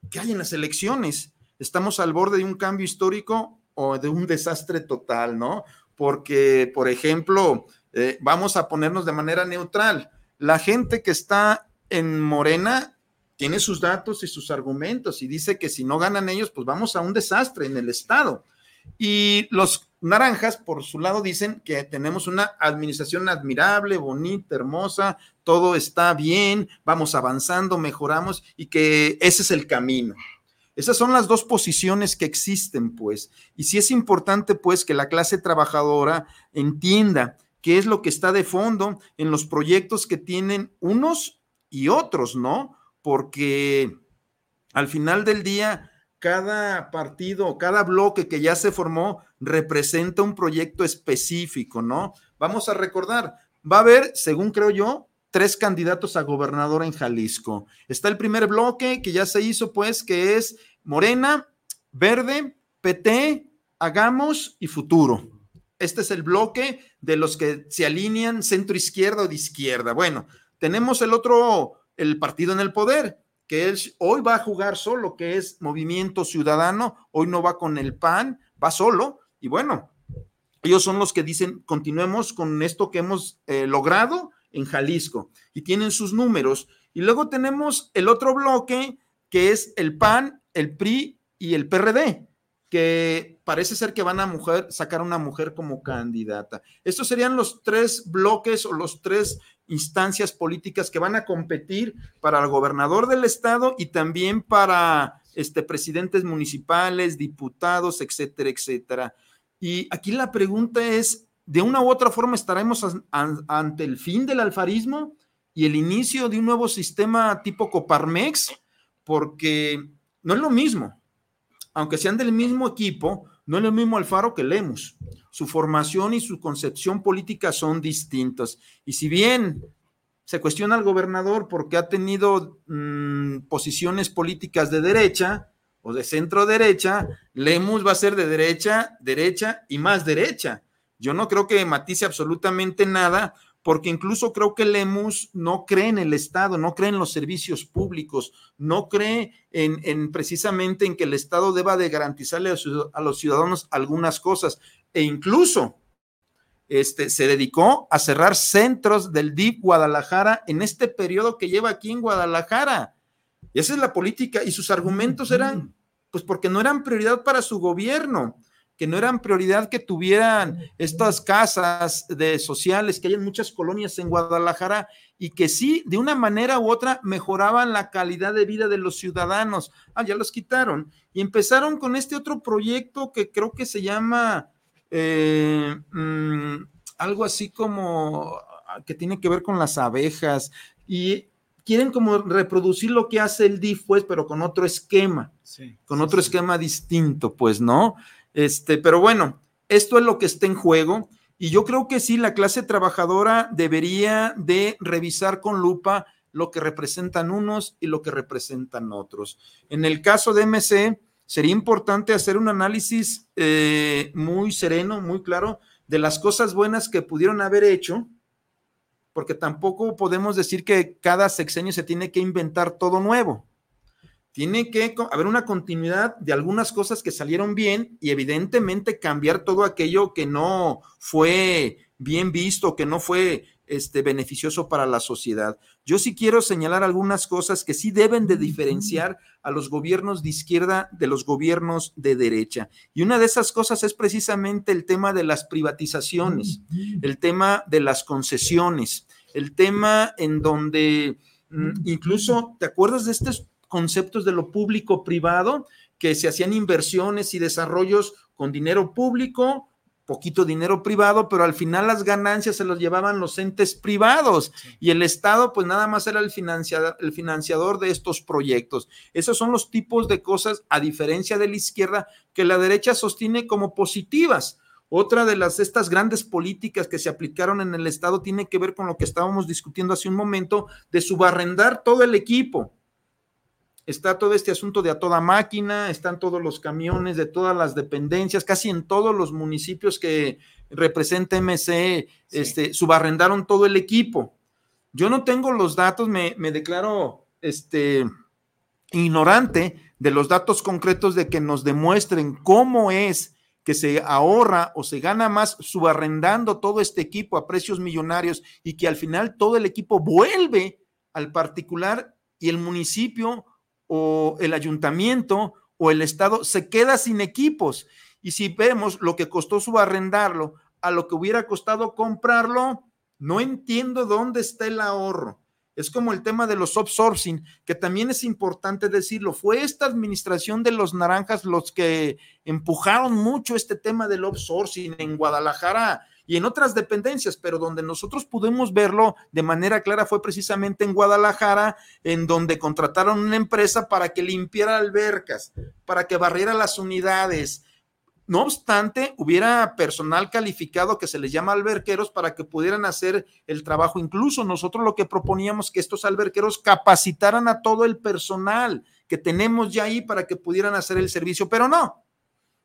¿qué hay en las elecciones? Estamos al borde de un cambio histórico o de un desastre total, ¿no? Porque, por ejemplo, eh, vamos a ponernos de manera neutral. La gente que está en Morena tiene sus datos y sus argumentos y dice que si no ganan ellos, pues vamos a un desastre en el Estado. Y los naranjas, por su lado, dicen que tenemos una administración admirable, bonita, hermosa, todo está bien, vamos avanzando, mejoramos y que ese es el camino. Esas son las dos posiciones que existen, pues. Y sí es importante, pues, que la clase trabajadora entienda qué es lo que está de fondo en los proyectos que tienen unos y otros, ¿no? Porque al final del día, cada partido, cada bloque que ya se formó representa un proyecto específico, ¿no? Vamos a recordar, va a haber, según creo yo, tres candidatos a gobernador en Jalisco. Está el primer bloque que ya se hizo, pues, que es Morena, Verde, PT, Hagamos y Futuro. Este es el bloque de los que se alinean centro izquierda o de izquierda. Bueno, tenemos el otro, el partido en el poder, que es, hoy va a jugar solo, que es Movimiento Ciudadano, hoy no va con el PAN, va solo, y bueno, ellos son los que dicen, continuemos con esto que hemos eh, logrado en Jalisco, y tienen sus números. Y luego tenemos el otro bloque, que es el PAN, el PRI y el PRD que parece ser que van a mujer, sacar una mujer como candidata. Estos serían los tres bloques o los tres instancias políticas que van a competir para el gobernador del estado y también para este, presidentes municipales, diputados, etcétera, etcétera. Y aquí la pregunta es, ¿de una u otra forma estaremos ante el fin del alfarismo y el inicio de un nuevo sistema tipo Coparmex? Porque no es lo mismo aunque sean del mismo equipo, no es lo mismo Alfaro que Lemus. Su formación y su concepción política son distintas. Y si bien se cuestiona al gobernador porque ha tenido mm, posiciones políticas de derecha o de centro derecha, Lemus va a ser de derecha, derecha y más derecha. Yo no creo que matice absolutamente nada porque incluso creo que Lemus no cree en el Estado, no cree en los servicios públicos, no cree en, precisamente en que el Estado deba de garantizarle a, los ciudadanos algunas cosas, e incluso este, se dedicó a cerrar centros del DIP Guadalajara en este periodo que lleva aquí en Guadalajara. Y esa es la política, y sus argumentos eran, pues porque no eran prioridad para su gobierno que no eran prioridad que tuvieran estas casas de sociales que hay en muchas colonias en Guadalajara y que sí, de una manera u otra, mejoraban la calidad de vida de los ciudadanos. Ah, ya los quitaron. Y empezaron con este otro proyecto que creo que se llama eh, mm, algo así como ah, que tiene que ver con las abejas y quieren como reproducir lo que hace el DIF, pues, pero con otro esquema, con otro esquema distinto, pues, ¿no? Este, pero bueno, esto es lo que está en juego y yo creo que sí, la clase trabajadora debería de revisar con lupa lo que representan unos y lo que representan otros. En el caso de MC, sería importante hacer un análisis eh, muy sereno, muy claro, de las cosas buenas que pudieron haber hecho, porque tampoco podemos decir que cada sexenio se tiene que inventar todo nuevo tiene que haber una continuidad de algunas cosas que salieron bien y evidentemente cambiar todo aquello que no fue bien visto, que no fue este, beneficioso para la sociedad. Yo sí quiero señalar algunas cosas que sí deben de diferenciar a los gobiernos de izquierda de los gobiernos de derecha. Y una de esas cosas es precisamente el tema de las privatizaciones, el tema de las concesiones, el tema en donde mm, incluso, ¿te acuerdas de estos conceptos de lo público-privado? que se hacían inversiones y desarrollos con dinero público, poquito dinero privado, pero al final las ganancias se los llevaban los entes privados y el Estado pues nada más era el financiador, el financiador de estos proyectos. Esos son los tipos de cosas, a diferencia de la izquierda, que la derecha sostiene como positivas. Otra de las estas grandes políticas que se aplicaron en el Estado tiene que ver con lo que estábamos discutiendo hace un momento, de subarrendar todo el equipo está todo este asunto de a toda máquina, están todos los camiones de todas las dependencias, casi en todos los municipios que representa MC, este, subarrendaron todo el equipo. Yo no tengo los datos, me, me declaro este, ignorante de los datos concretos de que nos demuestren cómo es que se ahorra o se gana más subarrendando todo este equipo a precios millonarios y que al final todo el equipo vuelve al particular y el municipio o el ayuntamiento o el Estado se queda sin equipos. Y si vemos lo que costó subarrendarlo a lo que hubiera costado comprarlo, no entiendo dónde está el ahorro. Es como el tema de los outsourcing, que también es importante decirlo. Fue esta administración de los naranjas los que empujaron mucho este tema del outsourcing en Guadalajara y en otras dependencias, pero donde nosotros pudimos verlo de manera clara fue precisamente en Guadalajara, en donde contrataron una empresa para que limpiara albercas, para que barriera las unidades. No obstante, hubiera personal calificado que se les llama alberqueros para que pudieran hacer el trabajo. Incluso nosotros lo que proponíamos que estos alberqueros capacitaran a todo el personal que tenemos ya ahí para que pudieran hacer el servicio, pero no,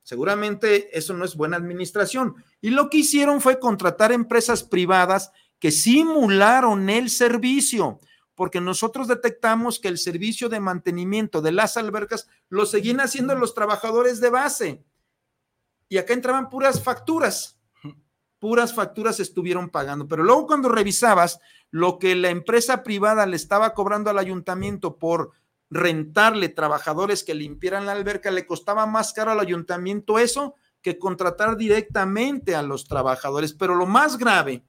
Seguramente eso no es buena administración. Y lo que hicieron fue contratar empresas privadas que simularon el servicio, porque nosotros detectamos que el servicio de mantenimiento de las albercas lo seguían haciendo los trabajadores de base. Y acá entraban puras facturas, puras facturas estuvieron pagando. Pero luego cuando revisabas lo que la empresa privada le estaba cobrando al ayuntamiento por rentarle trabajadores que limpiaran la alberca, le costaba más caro al ayuntamiento eso que contratar directamente a los trabajadores. Pero lo más grave,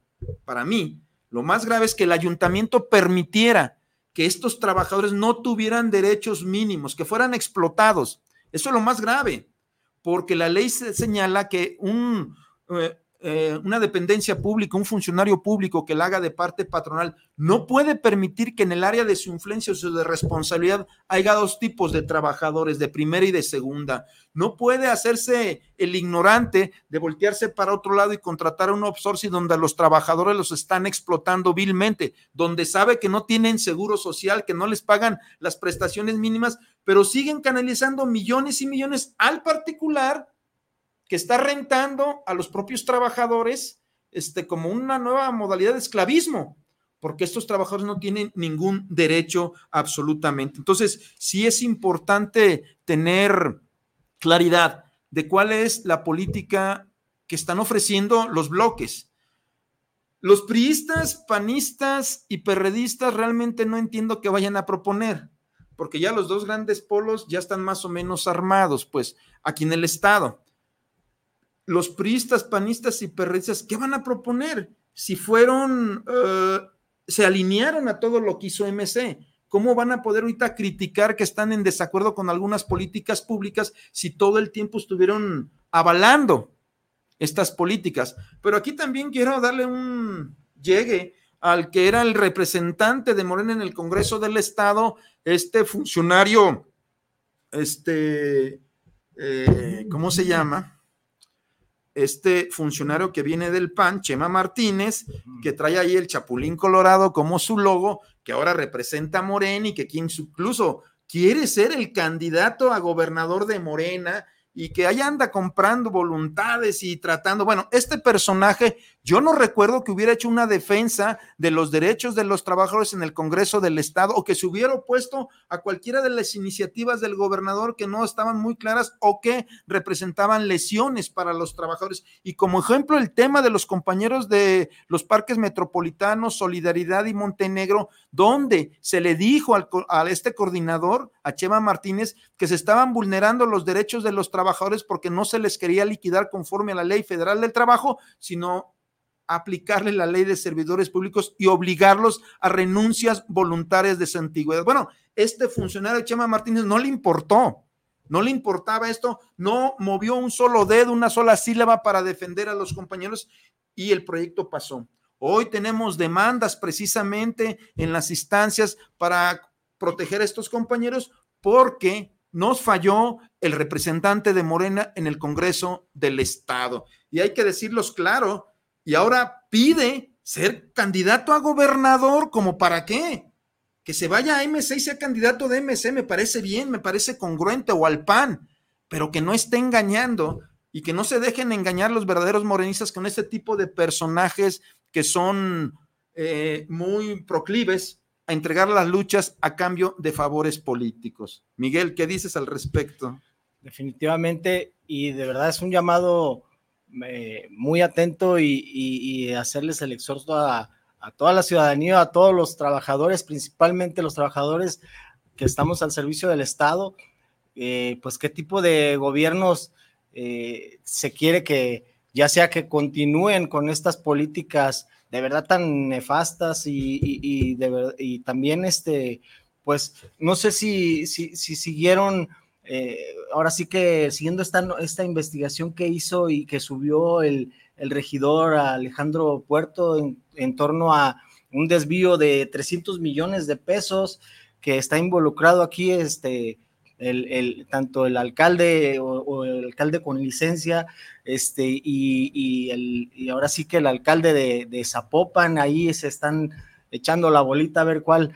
para mí, lo más grave es que el ayuntamiento permitiera que estos trabajadores no tuvieran derechos mínimos, que fueran explotados. Eso es lo más grave, porque la ley señala que un, eh, eh, una dependencia pública, un funcionario público que la haga de parte patronal, no puede permitir que en el área de su influencia o de responsabilidad haya dos tipos de trabajadores, de primera y de segunda. No puede hacerse el ignorante de voltearse para otro lado y contratar a un outsourcing donde los trabajadores los están explotando vilmente, donde sabe que no tienen seguro social, que no les pagan las prestaciones mínimas, pero siguen canalizando millones y millones al particular que está rentando a los propios trabajadores este, como una nueva modalidad de esclavismo, porque estos trabajadores no tienen ningún derecho absolutamente. Entonces, sí es importante tener claridad de cuál es la política que están ofreciendo los bloques. Los priistas, panistas y perredistas realmente no entiendo que vayan a proponer, porque ya los dos grandes polos ya están más o menos armados, pues, aquí en el Estado los priistas, panistas y perretistas, ¿qué van a proponer? Si fueron, eh, se alinearon a todo lo que hizo MC, ¿cómo van a poder ahorita criticar que están en desacuerdo con algunas políticas públicas si todo el tiempo estuvieron avalando estas políticas? Pero aquí también quiero darle un llegue al que era el representante de Morena en el Congreso del Estado, este funcionario, este, eh, ¿cómo se llama? Este funcionario que viene del PAN, Chema Martínez, que trae ahí el Chapulín Colorado como su logo, que ahora representa a Morena y que incluso quiere ser el candidato a gobernador de Morena y que ahí anda comprando voluntades y tratando, bueno, este personaje Yo no recuerdo que hubiera hecho una defensa de los derechos de los trabajadores en el Congreso del Estado o que se hubiera opuesto a cualquiera de las iniciativas del gobernador que no estaban muy claras o que representaban lesiones para los trabajadores. Y como ejemplo, el tema de los compañeros de los parques metropolitanos, Solidaridad y Montenegro, donde se le dijo al, a este coordinador, a Chema Martínez, que se estaban vulnerando los derechos de los trabajadores porque no se les quería liquidar conforme a la ley federal del trabajo, sino aplicarle la ley de servidores públicos y obligarlos a renuncias voluntarias de su antigüedad. Bueno, este funcionario Chema Martínez no le importó, no le importaba esto, no movió un solo dedo, una sola sílaba para defender a los compañeros y el proyecto pasó. Hoy tenemos demandas precisamente en las instancias para proteger a estos compañeros porque nos falló el representante de Morena en el Congreso del Estado. Y hay que decirlos claro, y ahora pide ser candidato a gobernador, ¿como para qué? Que se vaya a MC y sea candidato de MC, me parece bien, me parece congruente, o al PAN, pero que no esté engañando y que no se dejen engañar los verdaderos morenistas con este tipo de personajes que son eh, muy proclives a entregar las luchas a cambio de favores políticos. Miguel, ¿qué dices al respecto? Definitivamente, y de verdad es un llamado muy atento y, hacerles el exhorto a, toda la ciudadanía, a todos los trabajadores, principalmente los trabajadores que estamos al servicio del Estado, eh, pues qué tipo de gobiernos eh, se quiere que, ya sea que continúen con estas políticas de verdad tan nefastas y, también este, pues no sé si, si siguieron eh, ahora sí que siguiendo esta, esta investigación que hizo y que subió el, regidor Alejandro Puerto en, torno a un desvío de 300 millones de pesos que está involucrado aquí este, el, tanto el alcalde o, el alcalde con licencia este, y, el, y ahora sí que el alcalde de, de, Zapopan, ahí se están echando la bolita a ver cuál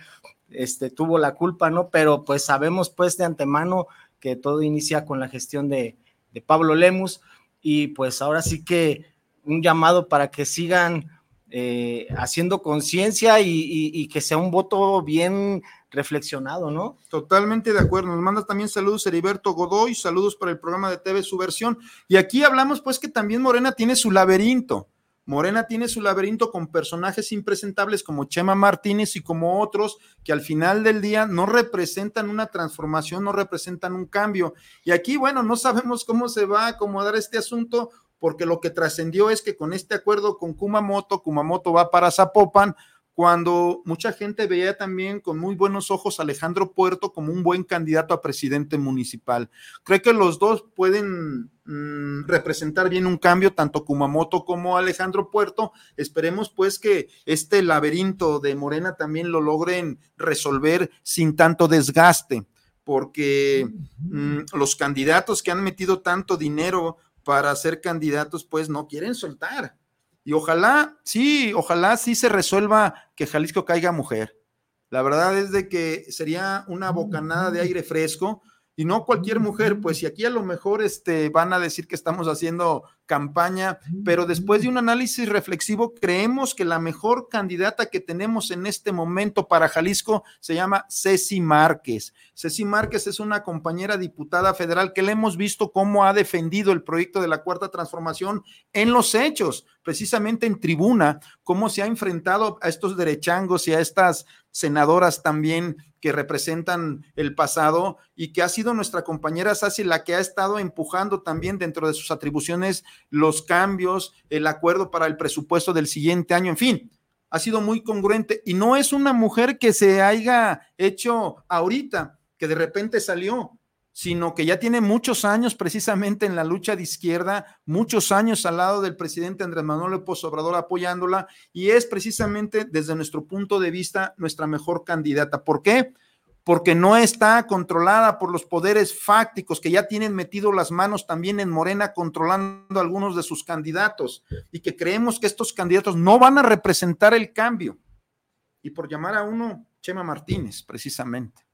este, tuvo la culpa, ¿no? Pero pues sabemos pues de antemano que todo inicia con la gestión de, Pablo Lemus y pues ahora sí que un llamado para que sigan eh, haciendo conciencia y, que sea un voto bien reflexionado, ¿no? Totalmente de acuerdo. Nos manda también saludos Heriberto Godoy, saludos para el programa de TV Subversión. Y aquí hablamos pues que también Morena tiene su laberinto. Morena tiene su laberinto con personajes impresentables como Chema Martínez y como otros que al final del día no representan una transformación, no representan un cambio. Y aquí, bueno, no sabemos cómo se va a acomodar este asunto porque lo que trascendió es que con este acuerdo con Kumamoto, Kumamoto va para Zapopan, cuando mucha gente veía también con muy buenos ojos a Alejandro Puerto como un buen candidato a presidente municipal. Creo que los dos pueden mm, representar bien un cambio, tanto Kumamoto como Alejandro Puerto. Esperemos pues que este laberinto de Morena también lo logren resolver sin tanto desgaste, porque mm, los candidatos que han metido tanto dinero para ser candidatos pues no quieren soltar y ojalá, sí, ojalá sí se resuelva que Jalisco caiga mujer. La verdad es de que sería una bocanada de aire fresco y no cualquier mujer, pues si aquí a lo mejor este, van a decir que estamos haciendo campaña, pero después de un análisis reflexivo, creemos que la mejor candidata que tenemos en este momento para Jalisco se llama Ceci Márquez. Ceci Márquez es una compañera diputada federal que le hemos visto cómo ha defendido el proyecto de la Cuarta Transformación en los hechos, precisamente en tribuna, cómo se ha enfrentado a estos derechangos y a estas senadoras también que representan el pasado y que ha sido nuestra compañera Sassy la que ha estado empujando también dentro de sus atribuciones los cambios, el acuerdo para el presupuesto del siguiente año, en fin, ha sido muy congruente y no es una mujer que se haya hecho ahorita, que de repente salió, sino que ya tiene muchos años precisamente en la lucha de izquierda, muchos años al lado del presidente Andrés Manuel López Obrador apoyándola y es precisamente desde nuestro punto de vista nuestra mejor candidata. ¿Por qué? Porque no está controlada por los poderes fácticos que ya tienen metido las manos también en Morena controlando algunos de sus candidatos y que creemos que estos candidatos no van a representar el cambio. Y por llamar a uno, Chema Martínez, precisamente.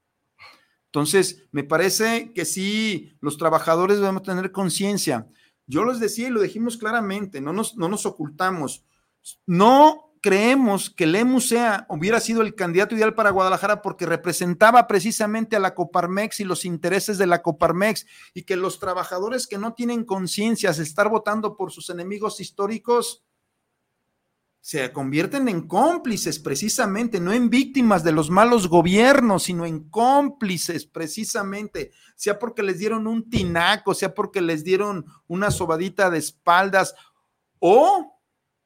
Entonces, me parece que sí, los trabajadores debemos tener conciencia. Yo les decía y lo dijimos claramente, no nos, no nos ocultamos. No creemos que Lemus sea, hubiera sido el candidato ideal para Guadalajara porque representaba precisamente a la Coparmex y los intereses de la Coparmex y que los trabajadores que no tienen conciencia de estar votando por sus enemigos históricos se convierten en cómplices precisamente, no en víctimas de los malos gobiernos, sino en cómplices precisamente, sea porque les dieron un tinaco, sea porque les dieron una sobadita de espaldas o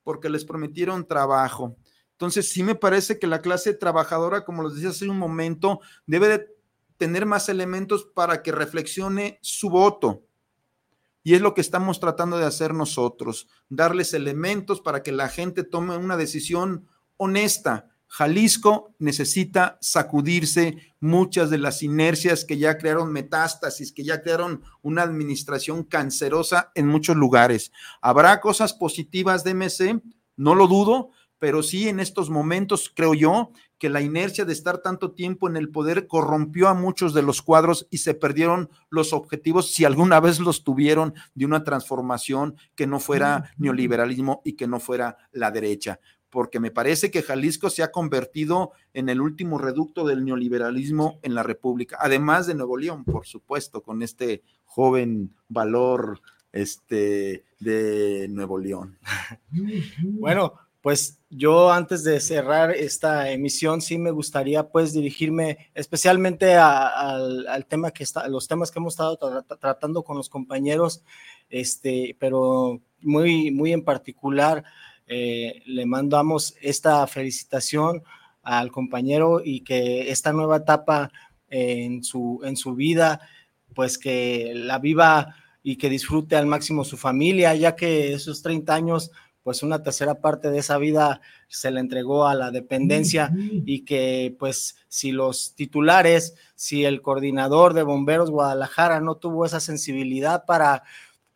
porque les prometieron trabajo. Entonces, sí me parece que la clase trabajadora, como les decía hace un momento, debe de tener más elementos para que reflexione su voto. Y es lo que estamos tratando de hacer nosotros, darles elementos para que la gente tome una decisión honesta. Jalisco necesita sacudirse muchas de las inercias que ya crearon metástasis, que ya crearon una administración cancerosa en muchos lugares. Habrá cosas positivas de MC, no lo dudo, pero sí en estos momentos creo yo que la inercia de estar tanto tiempo en el poder corrompió a muchos de los cuadros y se perdieron los objetivos, si alguna vez los tuvieron, de una transformación que no fuera neoliberalismo y que no fuera la derecha porque me parece que Jalisco se ha convertido en el último reducto del neoliberalismo en la República, además de Nuevo León, por supuesto, con este joven valor este, de Nuevo León. *laughs* Bueno, pues yo antes de cerrar esta emisión sí me gustaría pues dirigirme especialmente al, tema que está, los temas que hemos estado tratando con los compañeros, este, pero muy, muy en particular eh, le mandamos esta felicitación al compañero y que esta nueva etapa en su, en su vida, pues que la viva y que disfrute al máximo su familia, ya que esos 30 años pues una tercera parte de esa vida se le entregó a la dependencia y que pues si los titulares, si el coordinador de bomberos Guadalajara no tuvo esa sensibilidad para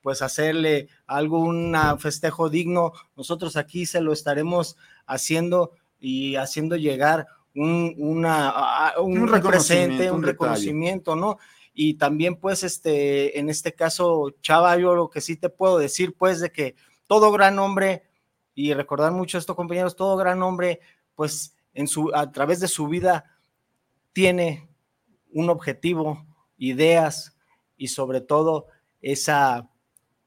pues hacerle algún festejo digno, nosotros aquí se lo estaremos haciendo y haciendo llegar un, una, un, reconocimiento, un reconocimiento, ¿no? Y también pues este, en este caso, Chava, yo lo que sí te puedo decir pues de que todo gran hombre, y recordar mucho esto, compañeros, todo gran hombre, pues en su, a través de su vida tiene un objetivo, ideas y sobre todo esa,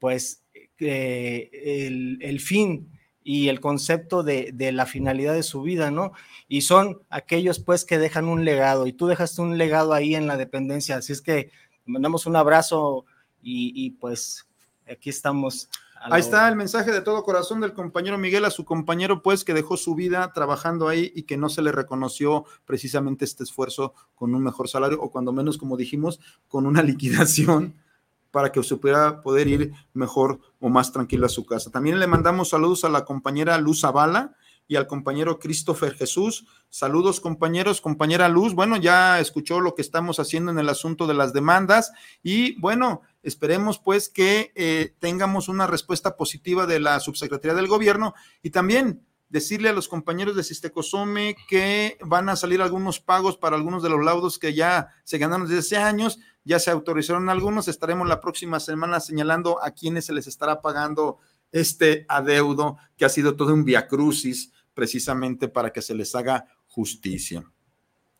pues, eh, el, el, fin y el concepto de, de, la finalidad de su vida, ¿no? Y son aquellos, pues, que dejan un legado y tú dejaste un legado ahí en la dependencia, así es que mandamos un abrazo y, y pues aquí estamos Ahí está el mensaje de todo corazón del compañero Miguel a su compañero, pues, que dejó su vida trabajando ahí y que no se le reconoció precisamente este esfuerzo con un mejor salario o cuando menos, como dijimos, con una *laughs* liquidación para que se pudiera poder ir mejor o más tranquilo a su casa. También le mandamos saludos a la compañera Luz Zavala, y al compañero Christopher Jesús. Saludos compañeros, compañera Luz. Bueno, ya escuchó lo que estamos haciendo en el asunto de las demandas y bueno, esperemos pues que eh, tengamos una respuesta positiva de la subsecretaría del gobierno y también decirle a los compañeros de Sistecosome que van a salir algunos pagos para algunos de los laudos que ya se ganaron desde hace años, ya se autorizaron algunos, estaremos la próxima semana señalando a quienes se les estará pagando este adeudo que ha sido todo un viacrucis precisamente para que se les haga justicia.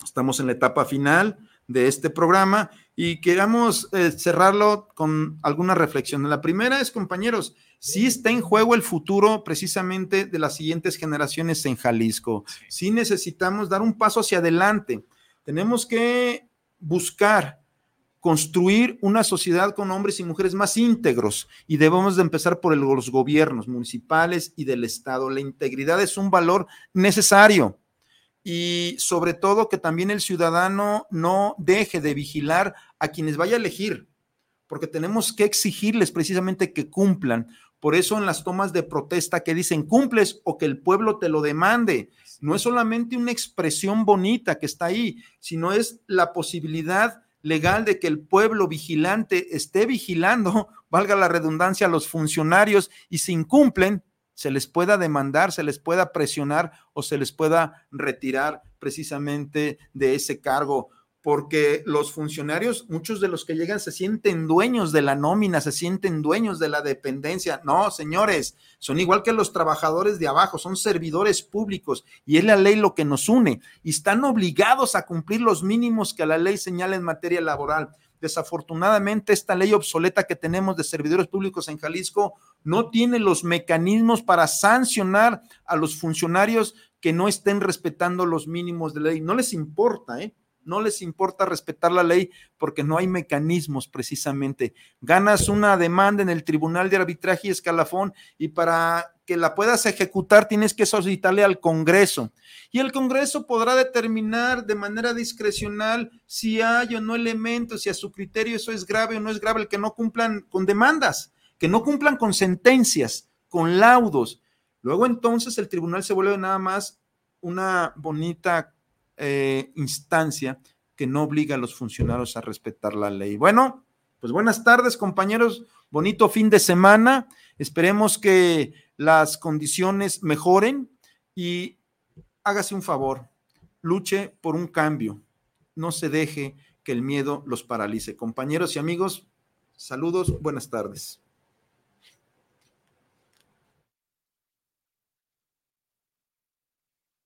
Estamos en la etapa final de este programa y queramos eh, cerrarlo con alguna reflexión. La primera es, compañeros, si está en juego el futuro precisamente de las siguientes generaciones en Jalisco. Si necesitamos dar un paso hacia adelante. Tenemos que buscar construir una sociedad con hombres y mujeres más íntegros y debemos de empezar por los gobiernos municipales y del Estado. La integridad es un valor necesario y sobre todo que también el ciudadano no deje de vigilar a quienes vaya a elegir, porque tenemos que exigirles precisamente que cumplan. Por eso en las tomas de protesta que dicen cumples o que el pueblo te lo demande, no es solamente una expresión bonita que está ahí, sino es la posibilidad legal de que el pueblo vigilante esté vigilando, *laughs* valga la redundancia, a los funcionarios y si incumplen, se les pueda demandar, se les pueda presionar o se les pueda retirar precisamente de ese cargo. Porque los funcionarios, muchos de los que llegan se sienten dueños de la nómina, se sienten dueños de la dependencia. No, señores, son igual que los trabajadores de abajo, son servidores públicos y es la ley lo que nos une y están obligados a cumplir los mínimos que la ley señala en materia laboral. Desafortunadamente, esta ley obsoleta que tenemos de servidores públicos en Jalisco no tiene los mecanismos para sancionar a los funcionarios que no estén respetando los mínimos de ley. No les importa, ¿eh? No les importa respetar la ley porque no hay mecanismos precisamente. Ganas una demanda en el Tribunal de Arbitraje y Escalafón y para que la puedas ejecutar tienes que solicitarle al Congreso. Y el Congreso podrá determinar de manera discrecional si hay o no elementos, si a su criterio eso es grave o no es grave, el que no cumplan con demandas, que no cumplan con sentencias, con laudos. Luego entonces el tribunal se vuelve nada más una bonita eh, instancia que no obliga a los funcionarios a respetar la ley. Bueno, pues buenas tardes, compañeros. Bonito fin de semana. Esperemos que las condiciones mejoren y hágase un favor, luche por un cambio. No se deje que el miedo los paralice. Compañeros y amigos, saludos, buenas tardes.